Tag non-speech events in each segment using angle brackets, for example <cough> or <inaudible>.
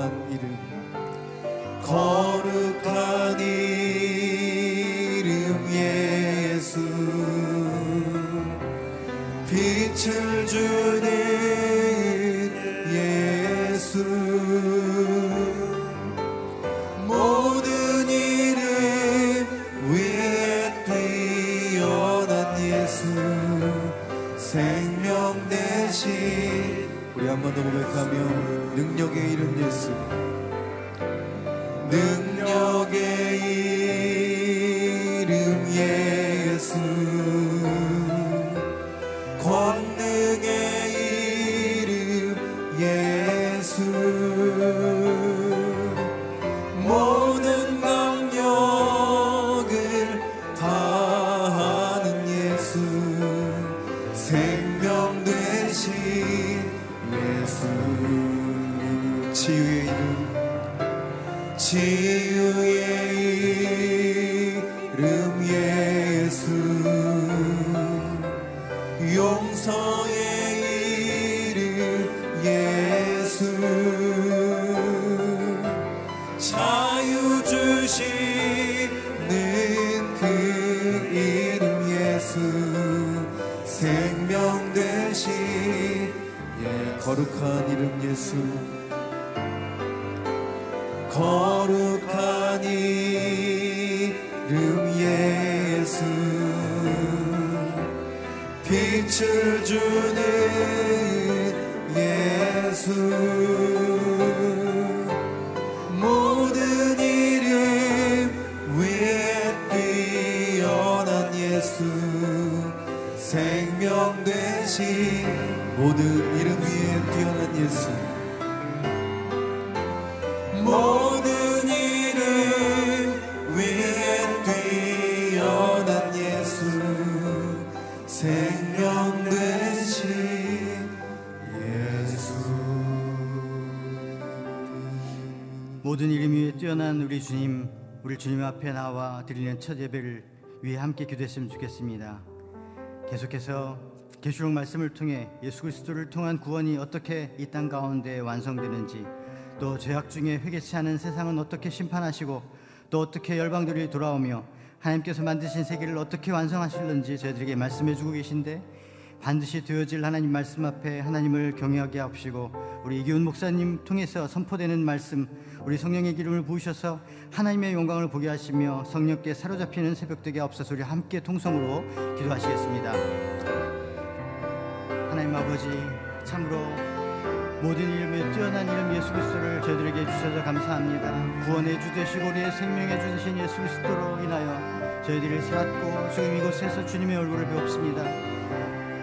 거룩한 이름 거룩한 이름 예수. 빛을 주는 예수. 모든 이름 위에 뛰어난 예수. 생명 대신 우리 한 번 더 고백하며 능력의 이름 예수. 거룩한 이름 예수. 거룩한 이름 예수. 빛을 주는 모든 이름 위에 뛰어난 우리 주님, 우리 주님 앞에 나와 드리는 첫 예배를 위해 함께 기도했으면 좋겠습니다. 계속해서 계시록 말씀을 통해 예수 그리스도를 통한 구원이 어떻게 이 땅 가운데 완성되는지 또 죄악 중에 회개치 않은 세상은 어떻게 심판하시고 또 어떻게 열방들이 돌아오며 하나님께서 만드신 세계를 어떻게 완성하실는지 저희들에게 말씀해 주고 계신데 반드시 되어질 하나님 말씀 앞에 하나님을 경외하게 하옵시고 우리 이기훈 목사님 통해서 선포되는 말씀 우리 성령의 기름을 부으셔서 하나님의 영광을 보게 하시며 성령께 사로잡히는 새벽 되게 없어서 우리 함께 통성으로 기도하시겠습니다. 하나님 아버지 참으로 모든 이름에 뛰어난 이름 예수 그리스도를 저희들에게 주셔서 감사합니다. 구원의 주 되시고 우리의 생명의 주 되신 예수 그리스도로 인하여 저희들이 살았고 지금 이곳에서 주님의 얼굴을 배웁습니다.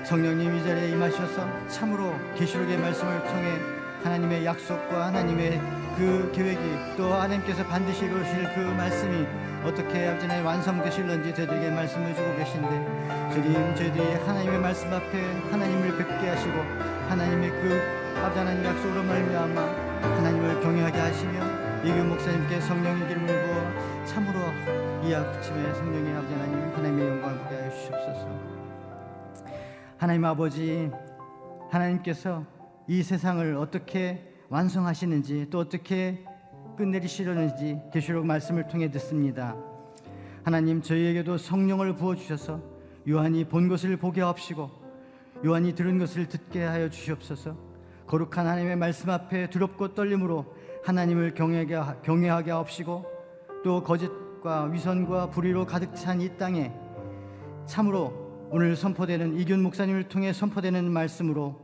성령님 이 자리에 임하셔서 참으로 계시록의 말씀을 통해 하나님의 약속과 하나님의 그 계획이 또 하나님께서 반드시 이루실 그 말씀이 어떻게 나 완성되실는지 저희들에게 말씀을 주고 계신데 주님 저희들이 하나님의 말씀 앞에 하나님을 뵙게 하시고 하나님의 그 아버지 하나님 약속으로 말미암아 하나님을 경외하게 하시며 이규 목사님께 성령의 기름을 부어 참으로 이 아침에 성령의 아버지 하나님 하나님의 영광을 보게 하여 주시옵소서 하나님 아버지 하나님께서 이 세상을 어떻게 완성하시는지 또 어떻게 끝내리시려는지 계시록 말씀을 통해 듣습니다. 하나님 저희에게도 성령을 부어 주셔서 요한이 본 것을 보게 하옵시고 요한이 들은 것을 듣게 하여 주시옵소서. 거룩한 하나님의 말씀 앞에 두렵고 떨림으로 하나님을 경외하게, 하옵시고 또 거짓과 위선과 불의로 가득 찬 이 땅에 참으로 오늘 선포되는 이균 목사님을 통해 선포되는 말씀으로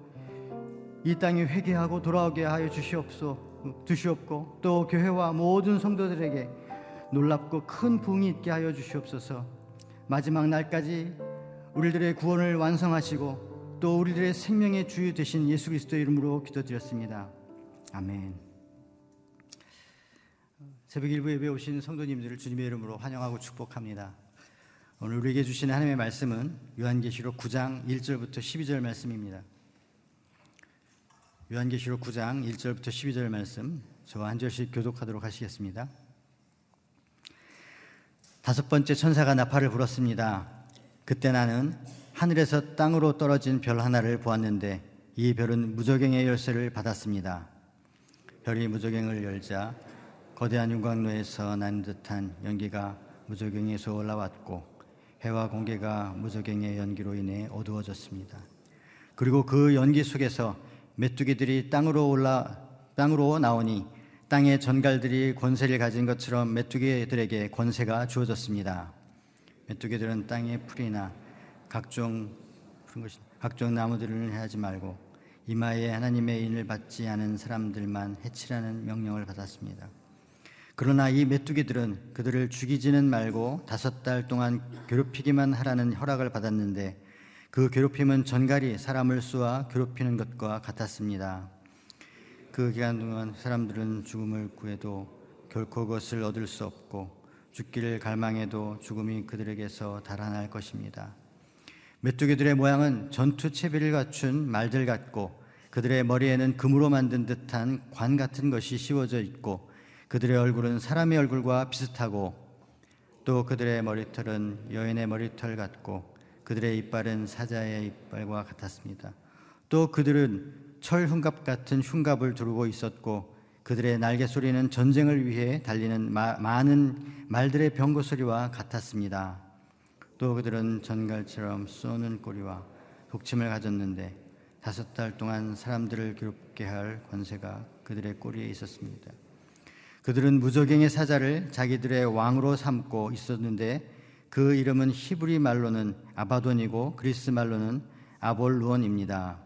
이 땅에 회개하고 돌아오게 하여 주시옵소 주시옵고 또 교회와 모든 성도들에게 놀랍고 큰 부흥이 있게 하여 주시옵소서. 마지막 날까지 우리들의 구원을 완성하시고 또 우리들의 생명의 주유 되신 예수 그리스도 이름으로 기도드렸습니다. 아멘. 새벽 일부 예배 오신 성도님들을 주님의 이름으로 환영하고 축복합니다. 오늘 우리에게 주신 하나님의 말씀은 요한계시록 9장 1절부터 12절 말씀입니다. 요한계시록 9장 1절부터 12절 말씀 저와 한 절씩 교독하도록 하시겠습니다. 다섯 번째 천사가 나팔을 불었습니다. 그때 나는 하늘에서 땅으로 떨어진 별 하나를 보았는데 이 별은 무저갱의 열쇠를 받았습니다. 별이 무저갱을 열자 거대한 윤광로에서 난 듯한 연기가 무저갱에서 올라왔고 해와 공개가 무저갱의 연기로 인해 어두워졌습니다. 그리고 그 연기 속에서 메뚜기들이 땅으로 올라 땅으로 나오니 땅의 전갈들이 권세를 가진 것처럼 메뚜기들에게 권세가 주어졌습니다. 메뚜기들은 땅의 풀이나 각종 각종 나무들을 해하지 말고 이마에 하나님의 인을 받지 않은 사람들만 해치라는 명령을 받았습니다. 그러나 이 메뚜기들은 그들을 죽이지는 말고 다섯 달 동안 괴롭히기만 하라는 허락을 받았는데 그 괴롭힘은 전갈이 사람을 쏘아 괴롭히는 것과 같았습니다. 그 기간 동안 사람들은 죽음을 구해도 결코 그것을 얻을 수 없고 죽기를 갈망해도 죽음이 그들에게서 달아날 것입니다. 메뚜기들의 모양은 전투 채비를 갖춘 말들 같고 그들의 머리에는 금으로 만든 듯한 관 같은 것이 씌워져 있고 그들의 얼굴은 사람의 얼굴과 비슷하고 또 그들의 머리털은 여인의 머리털 같고 그들의 이빨은 사자의 이빨과 같았습니다. 또 그들은 철 흉갑 같은 흉갑을 두르고 있었고 그들의 날개 소리는 전쟁을 위해 달리는 마, 많은 말들의 병거 소리와 같았습니다. 또 그들은 전갈처럼 쏘는 꼬리와 독침을 가졌는데 다섯 달 동안 사람들을 괴롭게 할 권세가 그들의 꼬리에 있었습니다. 그들은 무적행의 사자를 자기들의 왕으로 삼고 있었는데 그 이름은 히브리 말로는 아바돈이고 그리스 말로는 아볼루온입니다.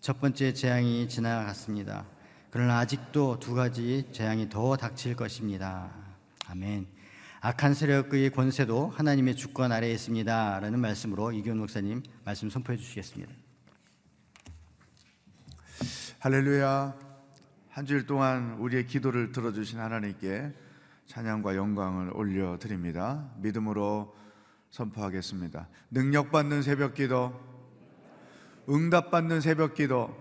첫 번째 재앙이 지나갔습니다. 그러나 아직도 두 가지 재앙이 더 닥칠 것입니다. 아멘. 악한 세력의 권세도 하나님의 주권 아래에 있습니다. 라는 말씀으로 이기훈 목사님 말씀 선포해 주시겠습니다. 할렐루야. 한 주일 동안 우리의 기도를 들어주신 하나님께 찬양과 영광을 올려드립니다. 믿음으로 선포하겠습니다. 능력받는 새벽 기도, 응답받는 새벽 기도,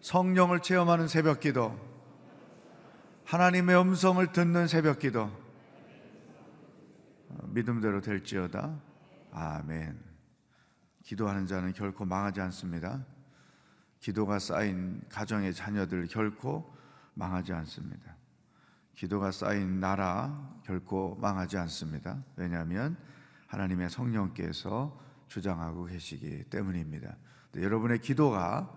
성령을 체험하는 새벽 기도, 하나님의 음성을 듣는 새벽 기도, 어, 믿음대로 될지어다. 아멘. 기도하는 자는 결코 망하지 않습니다. 기도가 쌓인 가정의 자녀들 결코 망하지 않습니다. 기도가 쌓인 나라 결코 망하지 않습니다. 왜냐하면 하나님의 성령께서 주장하고 계시기 때문입니다. 여러분의 기도가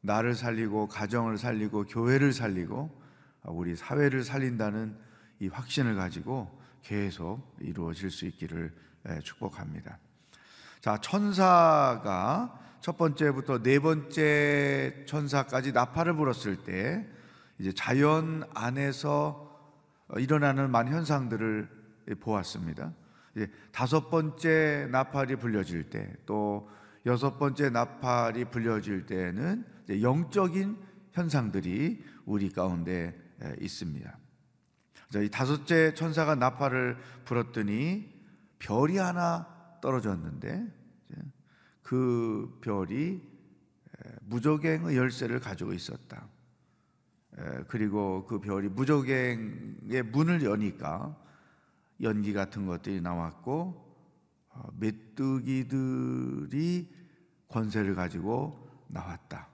나를 살리고 가정을 살리고 교회를 살리고 우리 사회를 살린다는 이 확신을 가지고 계속 이루어질 수 있기를 축복합니다. 자, 천사가 첫 번째부터 네 번째 천사까지 나팔을 불었을 때 이제 자연 안에서 일어나는 많은 현상들을 보았습니다. 이제 다섯 번째 나팔이 불려질 때, 또 여섯 번째 나팔이 불려질 때는 영적인 현상들이 우리 가운데 있습니다. 이 다섯째 천사가 나팔을 불었더니 별이 하나 떨어졌는데 그 별이 무적행의 열쇠를 가지고 있었다. 그리고 그 별이 무적행의 문을 여니까 연기 같은 것들이 나왔고 어, 메뚜기들이 권세를 가지고 나왔다.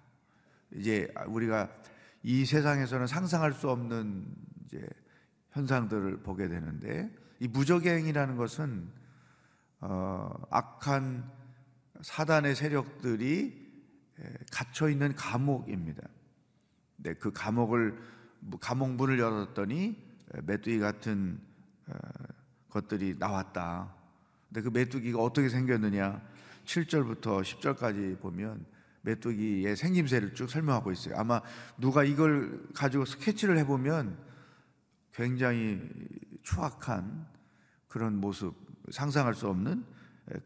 이제 우리가 이 세상에서는 상상할 수 없는 이제 현상들을 보게 되는데 이 무적행이라는 것은 어, 악한 사단의 세력들이 갇혀 있는 감옥입니다. 네, 그 감옥을 감옥 문을 열었더니 메뚜기 같은 어, 것들이 나왔다. 근데 그 메뚜기가 어떻게 생겼느냐? 7절부터 10절까지 보면 메뚜기의 생김새를 쭉 설명하고 있어요. 아마 누가 이걸 가지고 스케치를 해보면 굉장히 추악한 그런 모습, 상상할 수 없는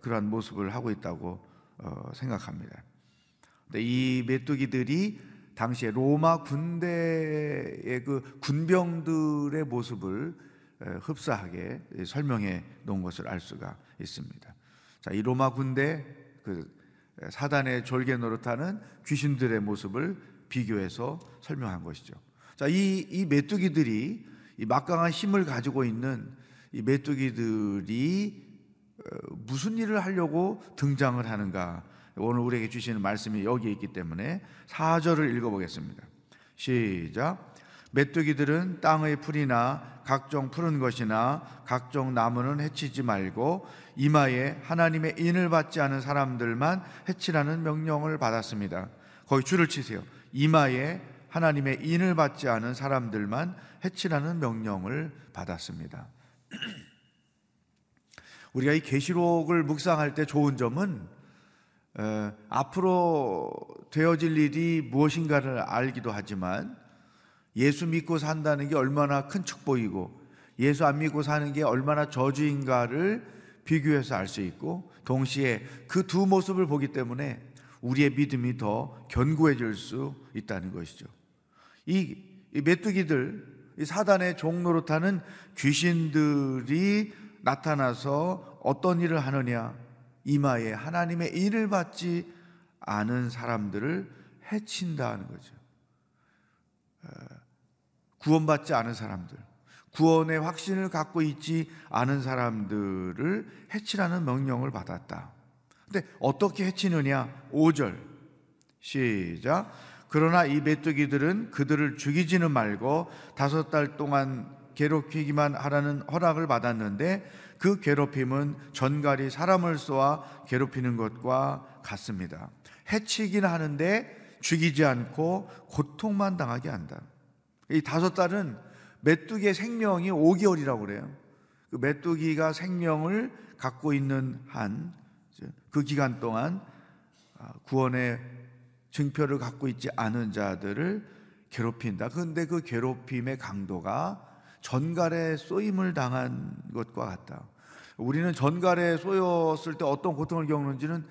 그러한 모습을 하고 있다고 어, 생각합니다. 이 메뚜기들이 당시에 로마 군대의 그 군병들의 모습을 흡사하게 설명해 놓은 것을 알 수가 있습니다. 자, 이 로마 군대 그 사단의 졸개 노릇하는 귀신들의 모습을 비교해서 설명한 것이죠. 자, 이, 이 메뚜기들이 이 막강한 힘을 가지고 있는 이 메뚜기들이 어, 무슨 일을 하려고 등장을 하는가? 오늘 우리에게 주시는 말씀이 여기에 있기 때문에 4절을 읽어보겠습니다. 시작. 메뚜기들은 땅의 풀이나 각종 푸른 것이나 각종 나무는 해치지 말고 이마에 하나님의 인을 받지 않은 사람들만 해치라는 명령을 받았습니다. 거기 줄을 치세요. 이마에 하나님의 인을 받지 않은 사람들만 해치라는 명령을 받았습니다. <clears throat> 우리가 이 계시록을 묵상할 때 좋은 점은 에, 앞으로 되어질 일이 무엇인가를 알기도 하지만 예수 믿고 산다는 게 얼마나 큰 축복이고 예수 안 믿고 사는 게 얼마나 저주인가를 비교해서 알 수 있고 동시에 그 두 모습을 보기 때문에 우리의 믿음이 더 견고해질 수 있다는 것이죠. 이, 이 메뚜기들, 이 사단의 종로로 타는 귀신들이 나타나서 어떤 일을 하느냐? 이마에 하나님의 일을 받지 않은 사람들을 해친다는 거죠. 구원받지 않은 사람들, 구원의 확신을 갖고 있지 않은 사람들을 해치라는 명령을 받았다. 근데 어떻게 해치느냐? 5절. 시작. 그러나 이 메뚜기들은 그들을 죽이지는 말고 다섯 달 동안 괴롭히기만 하라는 허락을 받았는데 그 괴롭힘은 전갈이 사람을 쏘아 괴롭히는 것과 같습니다. 해치긴 하는데 죽이지 않고 고통만 당하게 한다. 이 다섯 달은 메뚜기의 생명이 5개월이라고 그래요. 그 메뚜기가 생명을 갖고 있는 한 그 기간 동안 아, 구원의 증표를 갖고 있지 않은 자들을 괴롭힌다. 그런데 그 괴롭힘의 강도가 전갈에 쏘임을 당한 것과 같다. 우리는 전갈에 쏘였을 때 어떤 고통을 겪는지는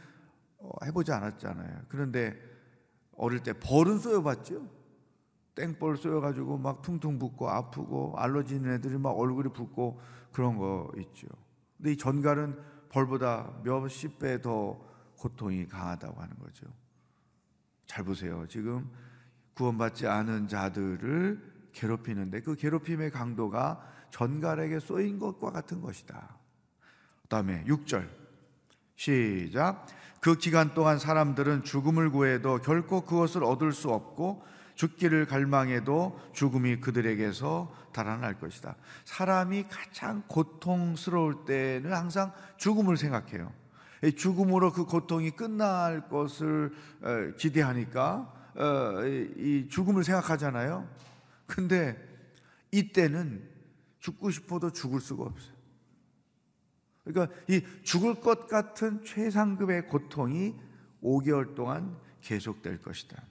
어, 해보지 않았잖아요. 그런데 어릴 때 벌은 쏘여봤죠. 땡벌 쏘여가지고 막 퉁퉁 붓고 아프고 알러지 있는 애들이 막 얼굴이 붓고 그런 거 있죠. 근데 이 전갈은 벌보다 몇십 배 더 고통이 강하다고 하는 거죠. 잘 보세요. 지금 구원받지 않은 자들을 괴롭히는데 그 괴롭힘의 강도가 전갈에게 쏘인 것과 같은 것이다. 그다음에 6절 시작 그 기간 동안 사람들은 죽음을 구해도 결코 그것을 얻을 수 없고 죽기를 갈망해도 죽음이 그들에게서 달아날 것이다. 사람이 가장 고통스러울 때는 항상 죽음을 생각해요. 죽음으로 그 고통이 끝날 것을 어, 기대하니까 어, 이 죽음을 생각하잖아요. 근데 이때는 죽고 싶어도 죽을 수가 없어요. 그러니까 이 죽을 것 같은 최상급의 고통이 5개월 동안 계속될 것이다.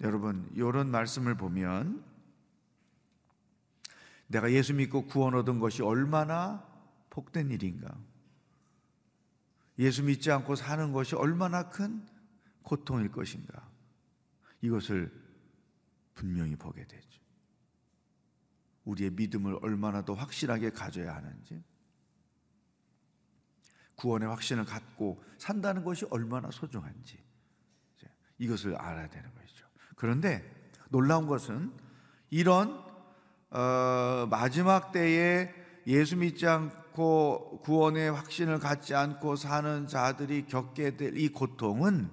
여러분, 이런 말씀을 보면 내가 예수 믿고 구원 얻은 것이 얼마나 복된 일인가. 예수 믿지 않고 사는 것이 얼마나 큰 고통일 것인가. 이것을 분명히 보게 되죠. 우리의 믿음을 얼마나 더 확실하게 가져야 하는지, 구원의 확신을 갖고 산다는 것이 얼마나 소중한지, 이것을 알아야 되는 것이죠. 그런데 놀라운 것은 이런 어, 마지막 때에 예수 믿지 않고 구원의 확신을 갖지 않고 사는 자들이 겪게 될 이 고통은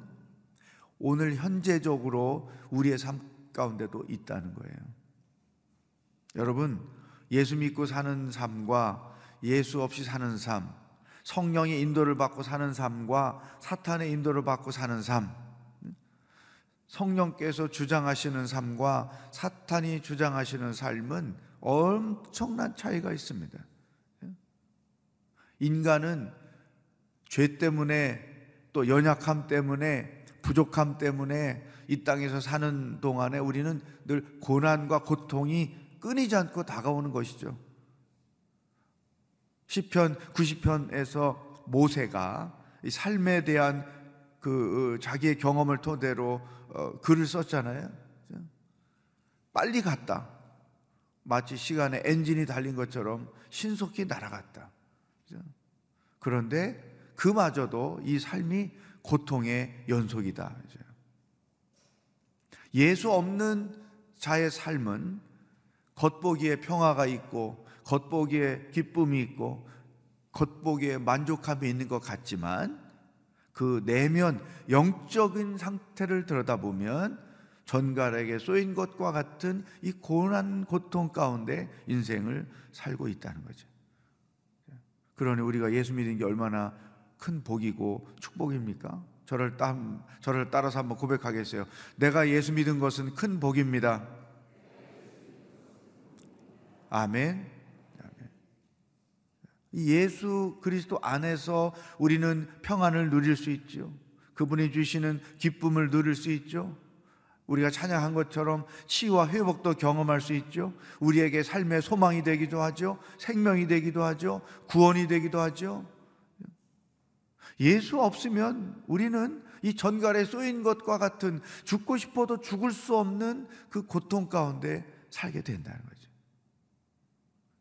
오늘 현재적으로 우리의 삶 가운데도 있다는 거예요. 여러분, 예수 믿고 사는 삶과 예수 없이 사는 삶, 성령의 인도를 받고 사는 삶과 사탄의 인도를 받고 사는 삶, 성령께서 주장하시는 삶과 사탄이 주장하시는 삶은 엄청난 차이가 있습니다. 인간은 죄 때문에 또 연약함 때문에 부족함 때문에 이 땅에서 사는 동안에 우리는 늘 고난과 고통이 끊이지 않고 다가오는 것이죠. 시편 90편에서 모세가 삶에 대한 그 어, 자기의 경험을 토대로 어, 글을 썼잖아요. 빨리 갔다. 마치 시간에 엔진이 달린 것처럼 신속히 날아갔다. 그런데 그마저도 이 삶이 고통의 연속이다. 예수 없는 자의 삶은 겉보기에 평화가 있고 겉보기에 기쁨이 있고 겉보기에 만족함이 있는 것 같지만 그 내면 영적인 상태를 들여다보면 전갈에게 쏘인 것과 같은 이 고난 고통 가운데 인생을 살고 있다는 거죠. 그러니 우리가 예수 믿는 게 얼마나 큰 복이고 축복입니까? 저를 따, 저를 따라서 한번 고백하겠어요. 내가 예수 믿은 것은 큰 복입니다. 아멘. 예수 그리스도 안에서 우리는 평안을 누릴 수 있죠. 그분이 주시는 기쁨을 누릴 수 있죠. 우리가 찬양한 것처럼 치유와 회복도 경험할 수 있죠. 우리에게 삶의 소망이 되기도 하죠. 생명이 되기도 하죠. 구원이 되기도 하죠. 예수 없으면 우리는 이 전갈에 쏘인 것과 같은 죽고 싶어도 죽을 수 없는 그 고통 가운데 살게 된다는 거죠.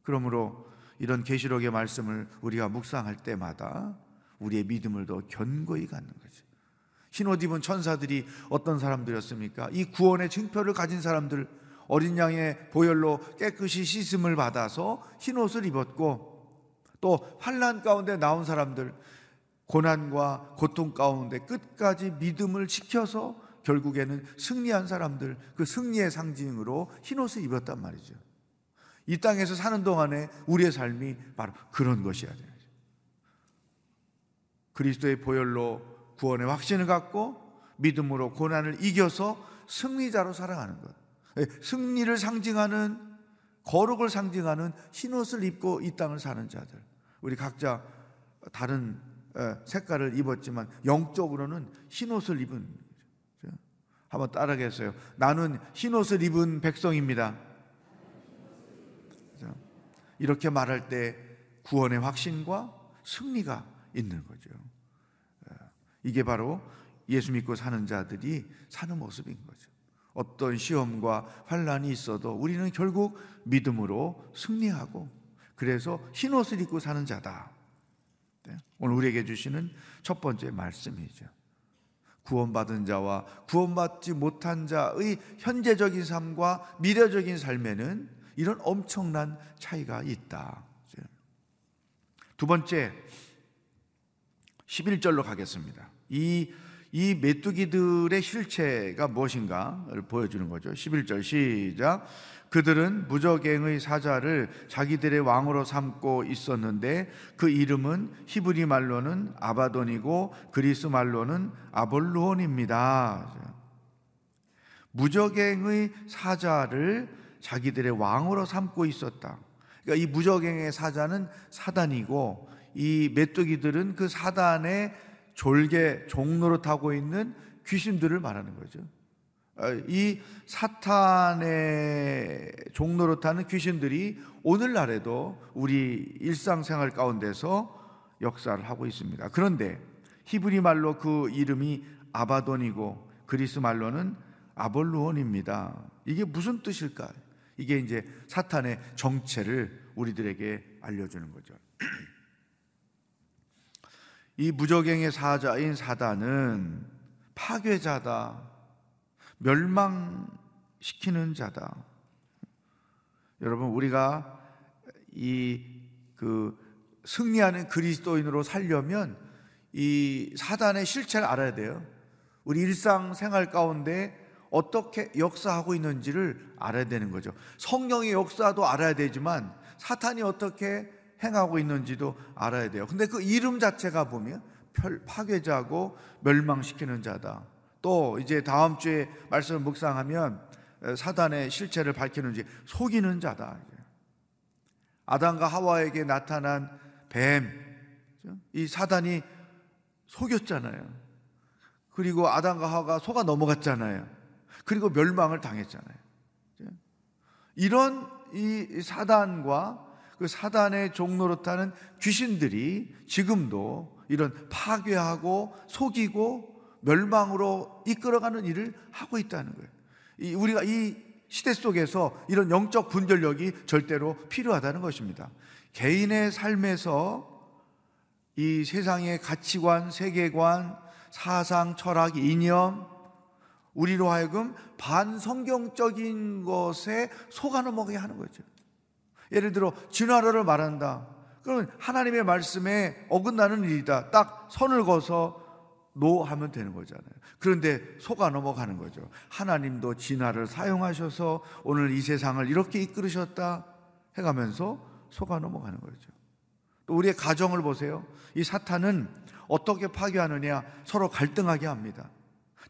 그러므로 이런 계시록의 말씀을 우리가 묵상할 때마다 우리의 믿음을 더 견고히 갖는 거죠. 흰옷 입은 천사들이 어떤 사람들이었습니까? 이 구원의 증표를 가진 사람들 어린 양의 보혈로 깨끗이 씻음을 받아서 흰옷을 입었고 또 환란 가운데 나온 사람들 고난과 고통 가운데 끝까지 믿음을 지켜서 결국에는 승리한 사람들 그 승리의 상징으로 흰옷을 입었단 말이죠. 이 땅에서 사는 동안에 우리의 삶이 바로 그런 것이어야 돼요. 그리스도의 보혈로 구원의 확신을 갖고 믿음으로 고난을 이겨서 승리자로 살아가는 것. 예, 승리를 상징하는 거룩을 상징하는 흰옷을 입고 이 땅을 사는 자들. 우리 각자 다른 예, 색깔을 입었지만 영적으로는 흰옷을 입은 한번 따라하겠어요. 나는 흰옷을 입은 백성입니다. 이렇게 말할 때 구원의 확신과 승리가 있는 거죠. 예, 이게 바로 예수 믿고 사는 자들이 사는 모습인 거죠. 어떤 시험과 환란이 있어도 우리는 결국 믿음으로 승리하고 그래서 흰 옷을 입고 사는 자다. 네, 오늘 우리에게 주시는 첫 번째 말씀이죠. 구원받은 자와 구원받지 못한 자의 현재적인 삶과 미래적인 삶에는 이런 엄청난 차이가 있다. 두 번째, 11절로 가겠습니다. 이, 이 메뚜기들의 실체가 무엇인가를 보여주는 거죠. 11절 시작. 그들은 무적행의 사자를 자기들의 왕으로 삼고 있었는데 그 이름은 히브리 말로는 아바돈이고 그리스 말로는 아볼루온입니다. 무적행의 사자를 자기들의 왕으로 삼고 있었다. 그러니까 이 무적행의 사자는 사단이고 이 메뚜기들은 그 사단의 졸개 종로로 타고 있는 귀신들을 말하는 거죠. 어, 이 사탄의 종로로 타는 귀신들이 오늘날에도 우리 일상생활 가운데서 역사를 하고 있습니다. 그런데 히브리 말로 그 이름이 아바돈이고 그리스 말로는 아볼루온입니다. 이게 무슨 뜻일까? 이게 이제 사탄의 정체를 우리들에게 알려주는 거죠. <clears throat> 이 무적행의 사자인 사단은 파괴자다, 멸망시키는 자다. 여러분 우리가 이 그 승리하는 그리스도인으로 살려면 이 사단의 실체를 알아야 돼요. 우리 일상 생활 가운데 어떻게 역사하고 있는지를 알아야 되는 거죠. 성령의 역사도 알아야 되지만 사탄이 어떻게 행하고 있는지도 알아야 돼요. 근데 그 이름 자체가 보면 파괴자고 멸망시키는 자다. 또 이제 다음 주에 말씀을 묵상하면 사단의 실체를 밝히는지 속이는 자다. 아담과 하와에게 나타난 뱀, 이 사단이 속였잖아요. 그리고 아담과 하와가 속아 넘어갔잖아요. 그리고 멸망을 당했잖아요. 이런 이 사단과 그 사단의 종로로 타는 귀신들이 지금도 이런 파괴하고 속이고 멸망으로 이끌어가는 일을 하고 있다는 거예요. 이 우리가 이 시대 속에서 이런 영적 분별력이 절대로 필요하다는 것입니다. 개인의 삶에서 이 세상의 가치관, 세계관, 사상, 철학, 이념, 우리로 하여금 반성경적인 것에 속아 넘어가게 하는 거죠. 예를 들어 진화론을 말한다. 그러면 하나님의 말씀에 어긋나는 일이다. 딱 선을 거서 노 하면 되는 거잖아요. 그런데 속아 넘어가는 거죠. 하나님도 진화를 사용하셔서 오늘 이 세상을 이렇게 이끌으셨다 해가면서 속아 넘어가는 거죠. 또 우리의 가정을 보세요. 이 사탄은 어떻게 파괴하느냐 서로 갈등하게 합니다.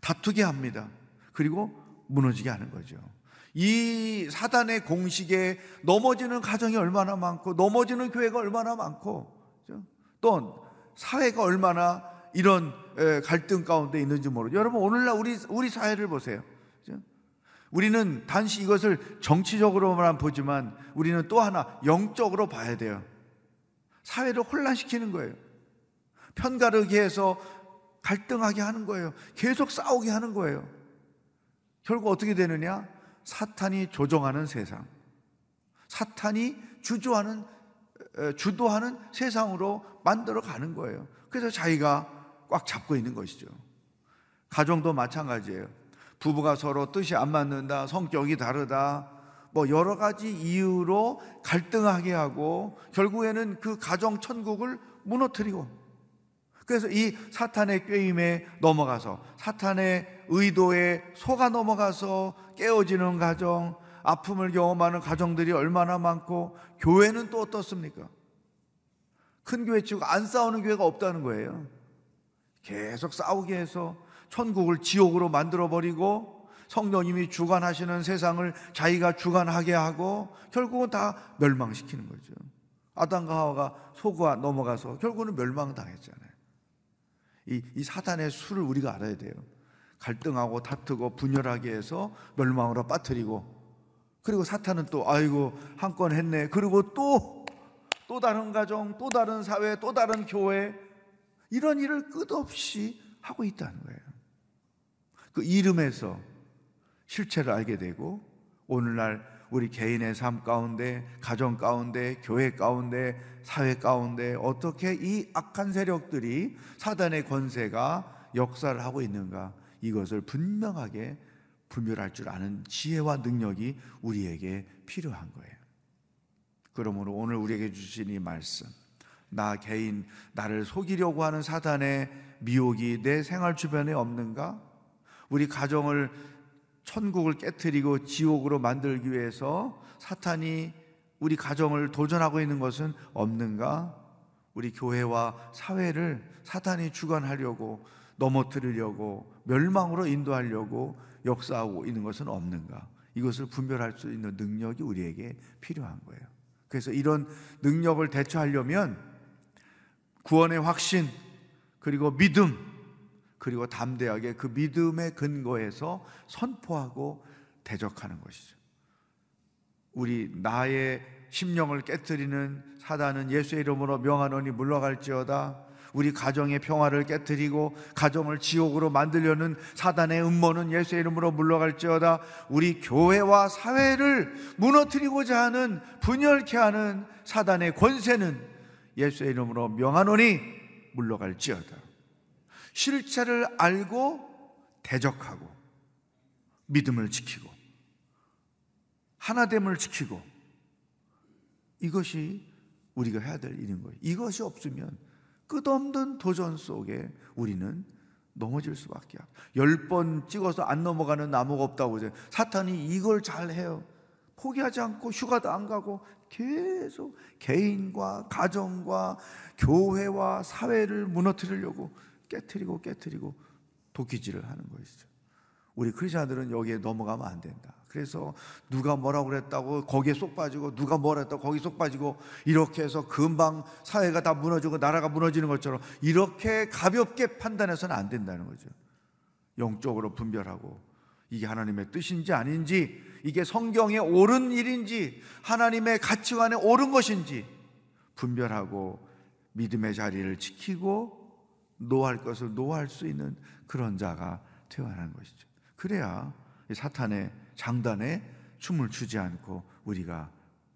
다투게 합니다. 그리고 무너지게 하는 거죠. 이 사단의 공식에 넘어지는 가정이 얼마나 많고 넘어지는 교회가 얼마나 많고 또 사회가 얼마나 이런 갈등 가운데 있는지 모르죠. 여러분 오늘날 우리 우리 사회를 보세요. 우리는 단지 이것을 정치적으로만 보지만 우리는 또 하나 영적으로 봐야 돼요. 사회를 혼란시키는 거예요. 편가르기 해서 갈등하게 하는 거예요. 계속 싸우게 하는 거예요. 결국 어떻게 되느냐? 사탄이 조종하는 세상, 사탄이 주도하는 주도하는 세상으로 만들어 가는 거예요. 그래서 자기가 꽉 잡고 있는 것이죠. 가정도 마찬가지예요. 부부가 서로 뜻이 안 맞는다, 성격이 다르다, 뭐 여러 가지 이유로 갈등하게 하고 결국에는 그 가정 천국을 무너뜨리고 그래서 이 사탄의 꾀임에 넘어가서 사탄의 의도에 속아 넘어가서 깨어지는 가정, 아픔을 경험하는 가정들이 얼마나 많고 교회는 또 어떻습니까? 큰 교회 치고 안 싸우는 교회가 없다는 거예요. 계속 싸우게 해서 천국을 지옥으로 만들어 버리고 성령님이 주관하시는 세상을 자기가 주관하게 하고 결국은 다 멸망시키는 거죠. 아담과 하와가 속아 넘어가서 결국은 멸망당했잖아요. 이, 이 사단의 수를 우리가 알아야 돼요. 갈등하고 다투고 분열하게 해서 멸망으로 빠뜨리고 그리고 사탄은 또 아이고 한 건 했네. 그리고 또또 다른 가정, 또 다른 사회, 또 다른 교회 이런 일을 끝없이 하고 있다는 거예요. 그 이름에서 실체를 알게 되고 오늘날 우리 개인의 삶 가운데, 가정 가운데, 교회 가운데, 사회 가운데 어떻게 이 악한 세력들이 사단의 권세가 역사를 하고 있는가 이것을 분명하게 분별할 줄 아는 지혜와 능력이 우리에게 필요한 거예요. 그러므로 오늘 우리에게 주신 이 말씀, 나 개인, 나를 속이려고 하는 사단의 미혹이 내 생활 주변에 없는가? 우리 가정을 천국을 깨뜨리고 지옥으로 만들기 위해서 사탄이 우리 가정을 도전하고 있는 것은 없는가? 우리 교회와 사회를 사탄이 주관하려고 넘어뜨리려고 멸망으로 인도하려고 역사하고 있는 것은 없는가? 이것을 분별할 수 있는 능력이 우리에게 필요한 거예요. 그래서 이런 능력을 대처하려면 구원의 확신 그리고 믿음 그리고 담대하게 그 믿음의 근거에서 선포하고 대적하는 것이죠. 우리 나의 심령을 깨뜨리는 사단은 예수의 이름으로 명하노니 물러갈지어다. 우리 가정의 평화를 깨뜨리고 가정을 지옥으로 만들려는 사단의 음모는 예수의 이름으로 물러갈지어다. 우리 교회와 사회를 무너뜨리고자 하는 분열케 하는 사단의 권세는 예수의 이름으로 명하노니 물러갈지어다. 실체를 알고 대적하고 믿음을 지키고 하나됨을 지키고 이것이 우리가 해야 될 일인 거예요. 이것이 없으면 끝없는 도전 속에 우리는 넘어질 수밖에 없어요. 열번 찍어서 안 넘어가는 나무가 없다고 이제 사탄이 이걸 잘 해요. 포기하지 않고 휴가도 안 가고 계속 개인과 가정과 교회와 사회를 무너뜨리려고 깨뜨리고 깨뜨리고 도끼질을 하는 것이죠. 우리 크리스천들은 여기에 넘어가면 안 된다. 그래서 누가 뭐라고 그랬다고 거기에 쏙 빠지고 누가 뭐라 했다고 거기 쏙 빠지고 이렇게 해서 금방 사회가 다 무너지고 나라가 무너지는 것처럼 이렇게 가볍게 판단해서는 안 된다는 거죠. 영적으로 분별하고 이게 하나님의 뜻인지 아닌지 이게 성경에 옳은 일인지 하나님의 가치관에 옳은 것인지 분별하고 믿음의 자리를 지키고 노할 것을 노할 수 있는 그런 자가 태어나는 것이죠. 그래야 사탄의 장단에 춤을 추지 않고 우리가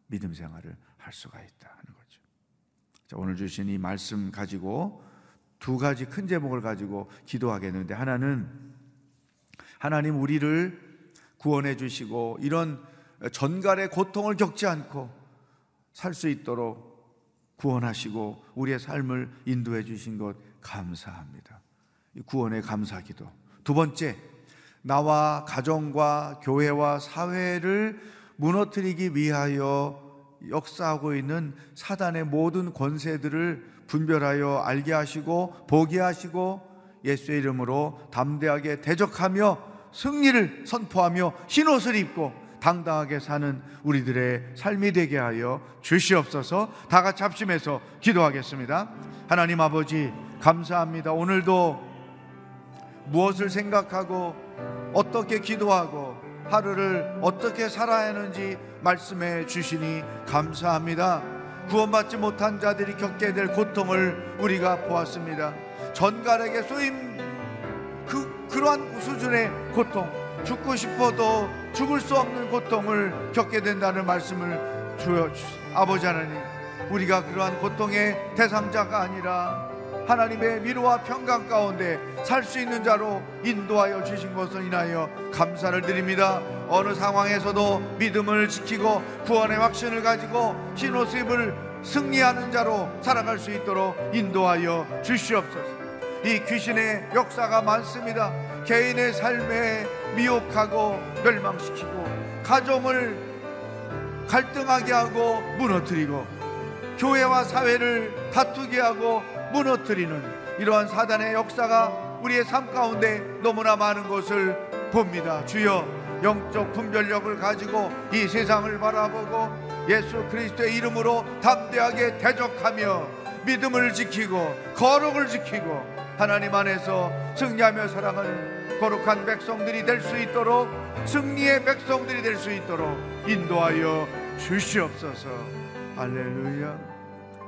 믿음 생활을 할 수가 있다는 거죠. 자, 오늘 주신 이 말씀 가지고 두 가지 큰 제목을 가지고 기도하겠는데 하나는 하나님 우리를 구원해 주시고 이런 전갈의 고통을 겪지 않고 살 수 있도록 구원하시고 우리의 삶을 인도해 주신 것 감사합니다. 구원의 감사기도. 두 번째, 나와 가정과 교회와 사회를 무너뜨리기 위하여 역사하고 있는 사단의 모든 권세들을 분별하여 알게 하시고 보게 하시고 예수의 이름으로 담대하게 대적하며 승리를 선포하며 흰옷을 입고 당당하게 사는 우리들의 삶이 되게 하여 주시옵소서 다 같이 합심해서 기도하겠습니다. 하나님 아버지 감사합니다. 오늘도 무엇을 생각하고 어떻게 기도하고 하루를 어떻게 살아야 하는지 말씀해 주시니 감사합니다. 구원받지 못한 자들이 겪게 될 고통을 우리가 보았습니다. 전갈에게 쏘임 그 그러한 수준의 고통, 죽고 싶어도 죽을 수 없는 고통을 겪게 된다는 말씀을 주여 아버지 하나님, 우리가 그러한 고통의 대상자가 아니라 하나님의 위로와 평강 가운데 살 수 있는 자로 인도하여 주신 것을 인하여 감사를 드립니다. 어느 상황에서도 믿음을 지키고 구원의 확신을 가지고 신호습을 승리하는 자로 살아갈 수 있도록 인도하여 주시옵소서. 이 귀신의 역사가 많습니다. 개인의 삶에 미혹하고 멸망시키고 가정을 갈등하게 하고 무너뜨리고 교회와 사회를 다투게 하고 무너뜨리는 이러한 사단의 역사가 우리의 삶 가운데 너무나 많은 것을 봅니다. 주여 영적 분별력을 가지고 이 세상을 바라보고 예수 그리스도의 이름으로 담대하게 대적하며 믿음을 지키고 거룩을 지키고 하나님 안에서 승리하며 살아가는 거룩한 백성들이 될 수 있도록 승리의 백성들이 될 수 있도록 인도하여 주시옵소서. 할렐루야.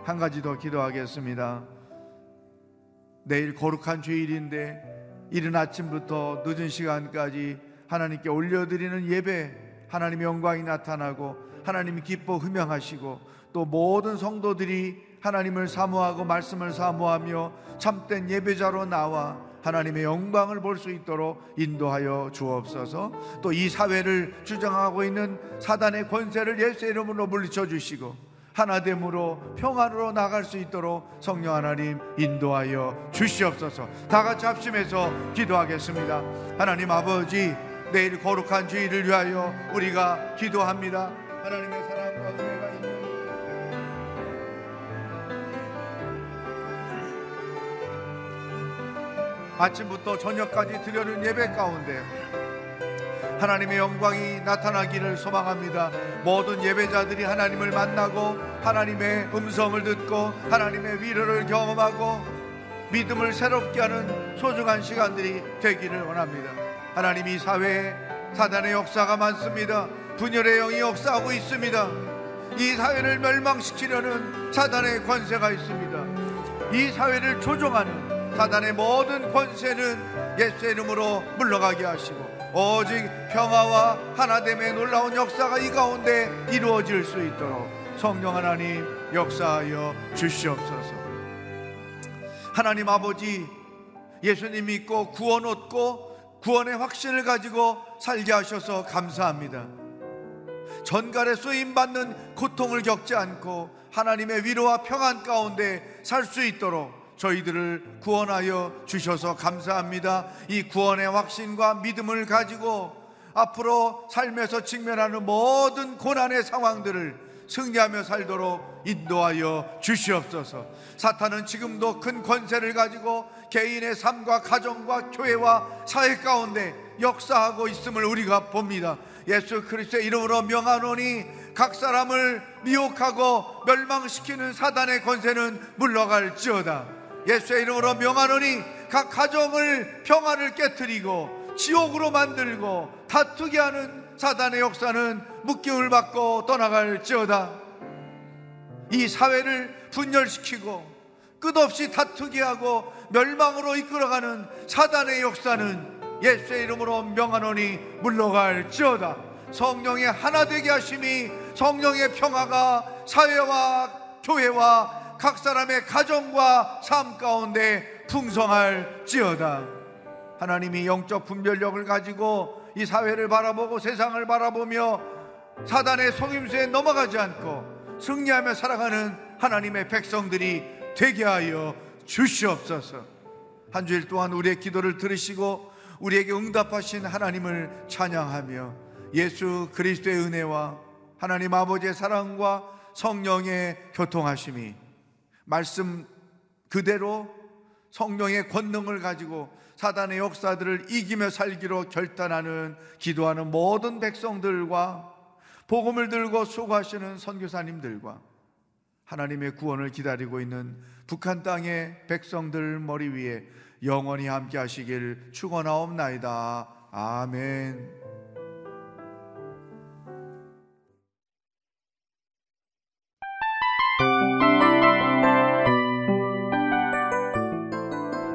한 가지 더 기도하겠습니다. 내일 거룩한 주일인데 이른 아침부터 늦은 시간까지 하나님께 올려드리는 예배 하나님의 영광이 나타나고 하나님이 기뻐 흠양하시고 또 모든 성도들이 하나님을 사모하고 말씀을 사모하며 참된 예배자로 나와 하나님의 영광을 볼 수 있도록 인도하여 주옵소서. 또 이 사회를 주장하고 있는 사단의 권세를 예수 이름으로 물리쳐 주시고 하나됨으로 평안으로 나갈 수 있도록 성령 하나님 인도하여 주시옵소서. 다 같이 합심해서 기도하겠습니다. 하나님 아버지 내일 거룩한 주일을 위하여 우리가 기도합니다. 하나님의 사랑과 은혜가 아침부터 저녁까지 드려는 예배 가운데 하나님의 영광이 나타나기를 소망합니다. 모든 예배자들이 하나님을 만나고 하나님의 음성을 듣고 하나님의 위로를 경험하고 믿음을 새롭게 하는 소중한 시간들이 되기를 원합니다. 하나님 이 사회에 사단의 역사가 많습니다. 분열의 영이 역사하고 있습니다. 이 사회를 멸망시키려는 사단의 권세가 있습니다. 이 사회를 조종하는 사단의 모든 권세는 예수의 이름으로 물러가게 하시고 오직 평화와 하나됨의 놀라운 역사가 이 가운데 이루어질 수 있도록 성령 하나님 역사하여 주시옵소서. 하나님 아버지 예수님 믿고 구원 얻고 구원의 확신을 가지고 살게 하셔서 감사합니다. 전갈에 쓰임 받는 고통을 겪지 않고 하나님의 위로와 평안 가운데 살 수 있도록 저희들을 구원하여 주셔서 감사합니다. 이 구원의 확신과 믿음을 가지고 앞으로 삶에서 직면하는 모든 고난의 상황들을 승리하며 살도록 인도하여 주시옵소서. 사탄은 지금도 큰 권세를 가지고 개인의 삶과 가정과 교회와 사회 가운데 역사하고 있음을 우리가 봅니다. 예수 그리스도의 이름으로 명하노니 각 사람을 미혹하고 멸망시키는 사단의 권세는 물러갈지어다. 예수의 이름으로 명하노니 각 가정을 평화를 깨뜨리고 지옥으로 만들고 다투게 하는 사단의 역사는 묶임을 받고 떠나갈지어다. 이 사회를 분열시키고 끝없이 다투게 하고 멸망으로 이끌어가는 사단의 역사는 예수의 이름으로 명하노니 물러갈지어다. 성령의 하나 되게 하심이 성령의 평화가 사회와 교회와 각 사람의 가정과 삶 가운데 풍성할지어다. 하나님이 영적 분별력을 가지고 이 사회를 바라보고 세상을 바라보며 사단의 속임수에 넘어가지 않고 승리하며 살아가는 하나님의 백성들이 되게 하여 주시옵소서. 한 주일 동안 우리의 기도를 들으시고 우리에게 응답하신 하나님을 찬양하며 예수 그리스도의 은혜와 하나님 아버지의 사랑과 성령의 교통하심이 말씀 그대로 성령의 권능을 가지고 사단의 역사들을 이기며 살기로 결단하는 기도하는 모든 백성들과 복음을 들고 수고하시는 선교사님들과 하나님의 구원을 기다리고 있는 북한 땅의 백성들 머리 위에 영원히 함께 하시길 축원하옵나이다. 아멘.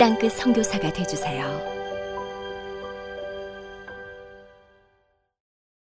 땅끝 선교사가 되주세요.